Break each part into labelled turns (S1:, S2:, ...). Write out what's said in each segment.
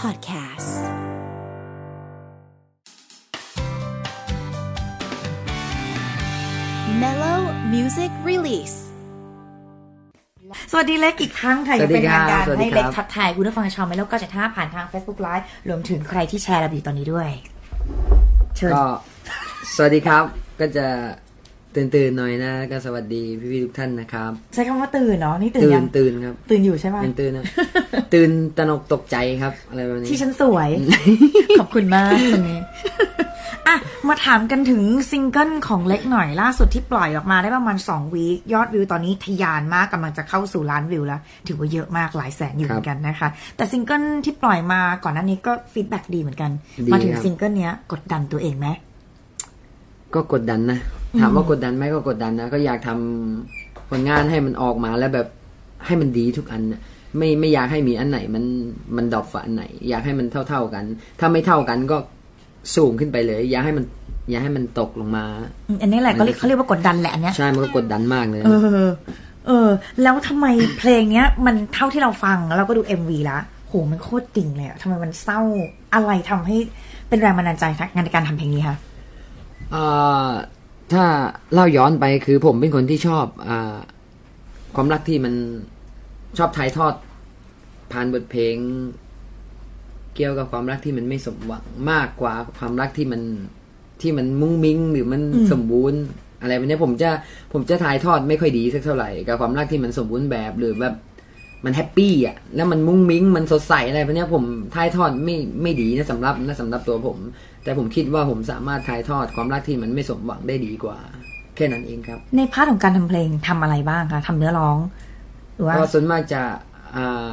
S1: Podcast Mellow Music Release
S2: สวัสดีเล็กอีกครั้งค่ะ
S3: สวัสดี
S2: เป็นทางการ
S3: ครับสวัสดี
S2: ให้เล็ก
S3: ครับ
S2: ทักทายคุณผู้ฟังชาวเมโลก็จะท่าผ่านทาง Facebook Live รวมถึงใครที่แชร์เราอยู่ตอนนี้ด้วย เชิญ
S3: ก็ สวัสดีครับก็จะ ตื่นตื่นๆหน่อยนะก็สวัสดีพี่ๆทุกท่านนะครับ
S2: ใช้คำว่าตื่นเนาะนี่ตื่น
S3: ตื่
S2: ยั
S3: น
S2: ง
S3: ตื่นครับ
S2: ตื่นอยู่ใช่ไหม
S3: ยังตื่นนะตื่นตระหนกตกใจครับอะไรแบบนี้
S2: ที่ฉันสวย ขอบคุณมากตรงนี้อะมาถามกันถึงซิงเกิลของเล็กหน่อยล่าสุดที่ปล่อยออกมาได้ประมาณ2 week ยอดวิวตอนนี้ทะยานมากกำลังจะเข้าสู่ล้านวิวแล้ว ถือว่าเยอะมากหลายแสนอยู่เหมือนกันนะคะ แต่ซิงเกิลที่ปล่อยมาก่อนหน้านี้ก็ feedback ดีเหมือนกัน มาถึงซิงเกิลเนี้ยกดดันตัวเองไหม
S3: ก็กดดันนะถามว่ากดดันไหมก็กดดันนะก็อยากทำผลงานให้มันออกมาแล้วแบบให้มันดีทุกอันนะไม่ไม่อยากให้มีอันไหนมันมันดรอปฝ่าอันไหน อยากให้มันเท่าๆกัน ถ้าไม่เท่ากันก็สูงขึ้นไปเลย อย่าให้มัน อย่าให้มันตกลงมา
S2: อืมอันนี้แหละก็เรียกเขาเรียกว่ากดดันแหละอันเนี้ย
S3: ใช่มันก็กดดันมากเลย
S2: เออ เออ แล้วทำไมเพลงเนี้ย มันเท่าที่เราฟังแล้วเราก็ดู MV แล้วโหมันโคตรดิ่งเลยอะทำไมมันเศร้าอะไรทำให้เป็นแรงบันดาลใจในการทำเพลงนี้คะ
S3: อ่า ถ้าเล่าย้อนไปคือผมเป็นคนที่ชอบอาความรักที่มันชอบถ่ายทอด ผ่านบทเพลง เกี่ยวกับความรักที่มันไม่สมหวังมากกว่าความรักที่มันที่มันมุ้งมิ้งหรือมันสมบูรณ์ อะไรแบบเนี้ยผมจะผมจะถ่ายทอดไม่ค่อยดีสักเท่าไหร่กับความรักที่มันสมบูรณ์แบบหรือแบบ มันแฮปปี้อะ แล้วมันมุ้งมิ้ง มันสดใสอะไรแบบเนี้ยผมถ่ายทอดไม่ไม่ดีนะสำหรับนะสำหรับตัวผม แต่ผมคิดว่าผมสามารถถ่ายทอดความรักที่มันไม่สมหวังได้ดีกว่า แค่นั้นเองครับ
S2: ในพาร์ทของการทำเพลงทำอะไรบ้างคะทำเนื้อร้อง หรือว่า
S3: ก็ส่วนมากจะอ่า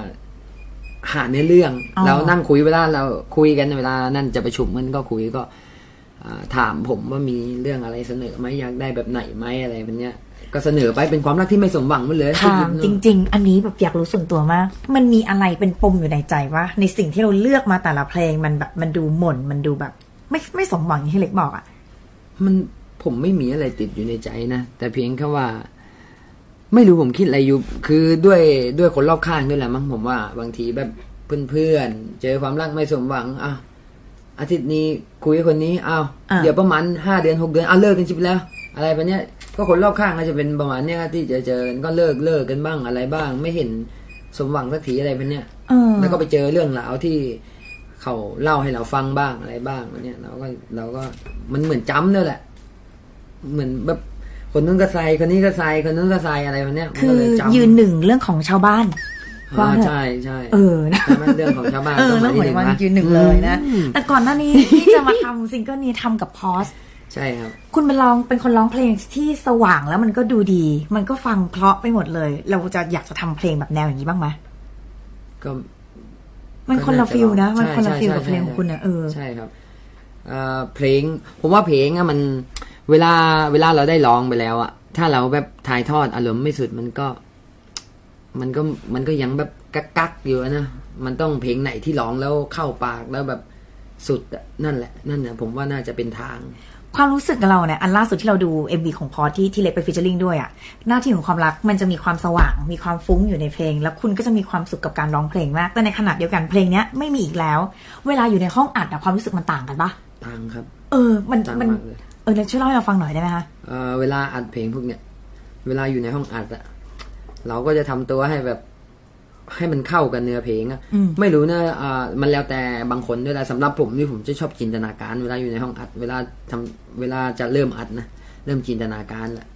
S3: หาเนื้อเรื่อง
S2: อ๋อ
S3: แล้วนั่งคุยเวลาเราคุยกันเวลานั่นจะประชุมกันก็คุยก็อ่า ถามผมว่ามีเรื่องอะไรเสนอไหมอยากได้แบบไหนไหมอะไรแบบเนี้ยก็เสนอไปเป็นความรักที่ไม่สมหวังหมดเลย
S2: ถามจริง ๆ อันนี้แบบอยากรู้ส่วนตัวมาก มันมีอะไรเป็นปมอยู่ในใจว่าในสิ่งที่เราเลือกมาแต่ละเพลงมันแบบมันดูหม่นมันดูแบบ ไม่ไม่สมหวังอย่างที่เล็กบอกอะ
S3: มันผมไม่มีอะไรติดอยู่ในใจนะแต่เพียงแค่ว่า ไม่รู้ผมคิดอะไรอยู่ คือด้วยด้วยคนรอบข้างด้วยแหละมั้งผมว่า บางทีแบบเพื่อนๆเจอความรักไม่สมหวังอะ อาทิตย์นี้คุยกับคนนี้อ้าว
S2: อะ
S3: เดี๋ยวประมาณห้าเดือนหกเดือนอ้าวเลิกกันชิบแล้ว อะไรแบบเนี้ยก็คนรอบข้างก็จะเป็นประมาณเนี้ยที่จะเจอกันก็เลิกเลิกกันบ้างอะไรบ้าง ไม่เห็นสมหวังสักทีอะไรแบบเนี้ย
S2: เออ
S3: แล้วก็ไปเจอเรื่องราวที่เขาเล่าให้เราฟังบ้างอะไรบ้างแบบเนี้ยเราก็เราก็มันเหมือนจำด้วยแหละ เหมือนแบบคนนู้นก็ใส่คนนี้ก็ใส่คนนู้นก็ใส่อะไรแบบเนี้ยมัน
S2: คื
S3: ก็
S2: อ
S3: เลยจำ
S2: ยืนหนึ่งเรื่องของชาวบ้าน ว่า
S3: อ่า
S2: เถอะ
S3: ใช่ใช่
S2: เออนะ
S3: ใช่ไหมเรื่องของชาวบ้าน
S2: เออ
S3: ต้
S2: เรื่องของ
S3: มา
S2: ชาวบ้าน
S3: ที่
S2: ยืนหนึ่งเลยนะ
S3: อืม
S2: แต่ก่อนหน้านี้ที่จะมาทำซิงเกิลนี้ทำกับพอส
S3: ใช่ครับ
S2: คุณเป็นร้องเป็นคนร้องเพลงที่สว่างแล้วมันก็ดูดี มันก็ฟังเพราะไปหมดเลย เราจะอยากจะทำเพลงแบบแนวอย่างนี้บ้างไหม
S3: ก็
S2: มันคนละ feel นะ มัน
S3: ใช่
S2: คนละ
S3: ใช่
S2: feel กับ
S3: ใช่
S2: เพลงของคุณนะเออ
S3: ใช่ครับเอ่อเพลง ผมว่าเพลงอะมันเวลาเวลาเราได้ร้องไปแล้วอะถ้าเราแบบถ่ายทอดอารมณ์ไม่สุดมันก็ มันก็มันก็ยังแบบกักกักๆอยู่นะมันต้องเพลงไหนที่ร้องแล้วเข้าปากแล้วแบบสุดอะนั่นแหละ นั่นนะผมว่าน่าจะเป็นทาง
S2: ความรู้สึกของเราเนี่ยอันล่าสุดที่เราดู MV ของพอที่ที่เล็กไป featuring ด้วยอะหน้าที่ของความรักมันจะมีความสว่าง มีความฟุ้งอยู่ในเพลง แล้วคุณก็จะมีความสุขกับการร้องเพลงมาก แต่ในขณะเดียวกันเพลงเนี้ยไม่มีอีกแล้ว เวลาอยู่ในห้องอัดอะความรู้สึกมันต่างกันปะ
S3: ทางครับ
S2: เออ มัน
S3: ต่าง
S2: มัน
S3: มากเลย
S2: เออเล็กช่วยเล่าให้เราฟังหน่อยได้ไหมคะ
S3: เอ่อเวลาอัดเพลงพวกเนี้ยเวลาอยู่ในห้องอัดอะ เราก็จะทำตัวให้แบบให้มันเข้ากับเนื้อเพลงอะ
S2: อืม
S3: ไม่รู้นะอ่ามันแล้วแต่บางคนด้วยแหละสำหรับผมนี่ผมจะชอบจินตนาการ เวลาอยู่ในห้องอัด เวลาทำเวลาจะเริ่มอัดนะเริ่มจินตนาการแหละ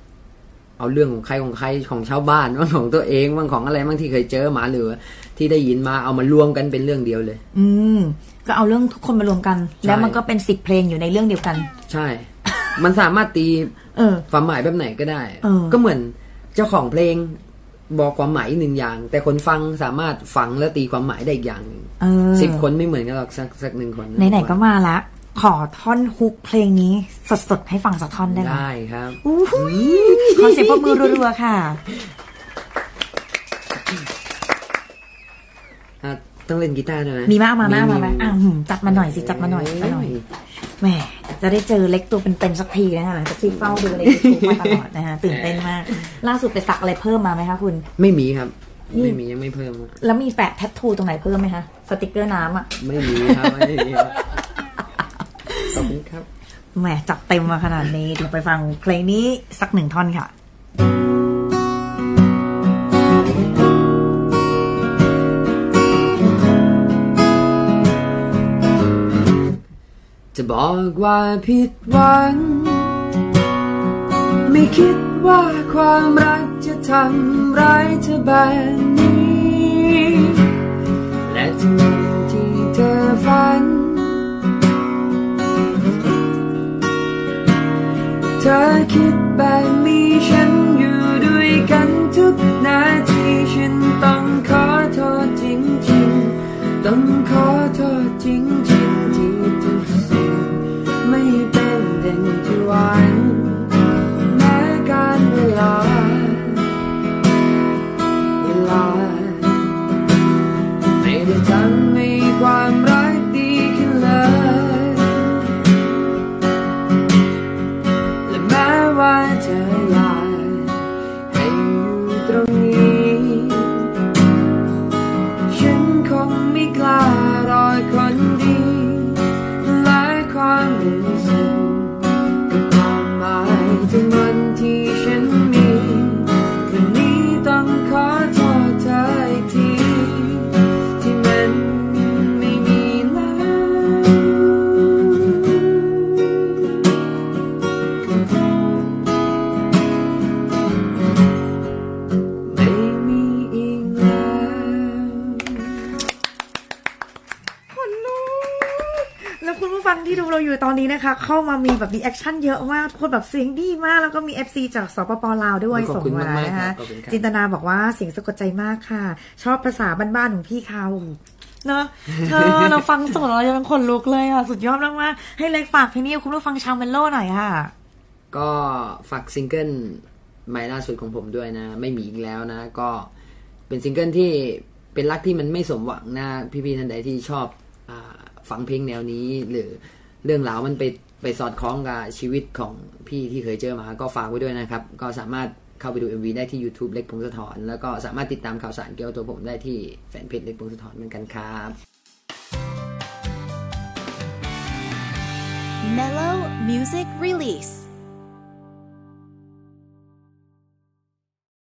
S3: เอาเรื่องของใครของใครของชาวบ้านบ้างของตัวเองบ้างของอะไรบ้างที่เคยเจอมาหรือว่าที่ได้ยินมาเอามารวมกันเป็นเรื่องเดียวเลย
S2: อืมก็เอาเรื่องทุกคนมารวมกัน แล้วมันก็เป็นสิบเพลงอยู่ในเรื่องเดียวกัน
S3: ใช่ มันสามารถตี
S2: เออ
S3: ความหมายแบบไหนก็ได้
S2: เออ
S3: ก็เหมือนเจ้าของเพลง บอกความหมายหนึ่งอย่าง แต่คนฟังสามารถฟังแล้วตีความหมายได้อีกอย่างหนึ่ง
S2: เออ
S3: สิบคนไม่เหมือนกันหรอกสักสักหนึ่งคน
S2: ไหนๆก็มาละ ขอท่อนฮุกเพลงนี้สดๆ ให้ฟังสักท่อนได้ไหม
S3: ได้ครับ
S2: อู้หูยขอเสียงปรบมือรัวๆค่ะ
S3: อะต้องเล่นกีตาร์ด้วยไหม
S2: มีมาเอามามามามาอะหืมจัดมาหน่อยสิจัดมาหน่อยจัดมาหน่อยแหม จะได้เจอเล็กตัวเป็นๆสักทีนะคะหลังจากที่เฝ้าดูในยูทูบมาตลอดนะคะตื่นเต้นมาก ล่าสุดไปสักอะไรเพิ่มมาไหมคะคุณ
S3: ไม่มีครับ ไม่มียังไม่เพิ่มอะ
S2: แล้วมีแปะแทททูตรงไหนเพิ่มไหมคะสติกเกอร์น้ำอะ
S3: ไม่มีครับไม่มีครับขอบคุณครับ
S2: แหมจัดเต็มมาขนาดนี้เดี๋ยวไปฟังเพลงนี้สักหนึ่งท่อนค่ะ
S3: จะบอกว่าผิดหวัง ไม่คิดว่าความรักจะทำร้ายเธอแบบนี้ และทั้งวันที่เธอฝัน เธอคิดแบบมีฉันอยู่ด้วยกันทุกนาทีฉันต้องขอโทษจริงๆ ต้องขอโทษจริงๆ ไที่ดูเราอยู่ตอน
S2: นี้นะคะ เข้ามามีแบบ reaction เยอะมากทุกคนแบบเสียงดีมาก แล้วก็มี FC จากสปปลาวด้วยส่งมา
S3: ขอบคุณ
S2: มา
S3: กๆ
S2: นะคะ
S3: ครับขอบคุณครับ
S2: จินตนาบอกว่าเสียงสะกดใจมากค่ะ ชอบภาษาบ้านๆของพี่เขาเนอะเธอเราฟังสดเราจะเป็นขนลุกเลยอะ สุดยอดมากๆให้เล็กฝากเพลงนี้กับคุณผู้ฟังชาวเมโลหน่อยค่ะ
S3: ก็ฝากซิงเกิลใหม่ล่าสุดของผมด้วยนะ ไม่มีอีกแล้วนะ ก็เป็นซิงเกิลที่เป็นรักที่มันไม่สมหวังนะ พี่ๆท่านใดที่ชอบอาฟังเพลงแนวนี้หรือ เรื่องราวมันไปไปสอดคล้องกับชีวิตของพี่ที่เคยเจอมาก็ฝากไว้ด้วยนะครับ ก็สามารถเข้าไปดู MV ได้ที่ YouTube เล็กพงศธรแล้วก็สามารถติดตามข่าวสารเกี่ยวกับตัวผมได้ที่แฟนเพจเล็กพงศธรเหมือนกันครับ
S1: Mellow Music Release.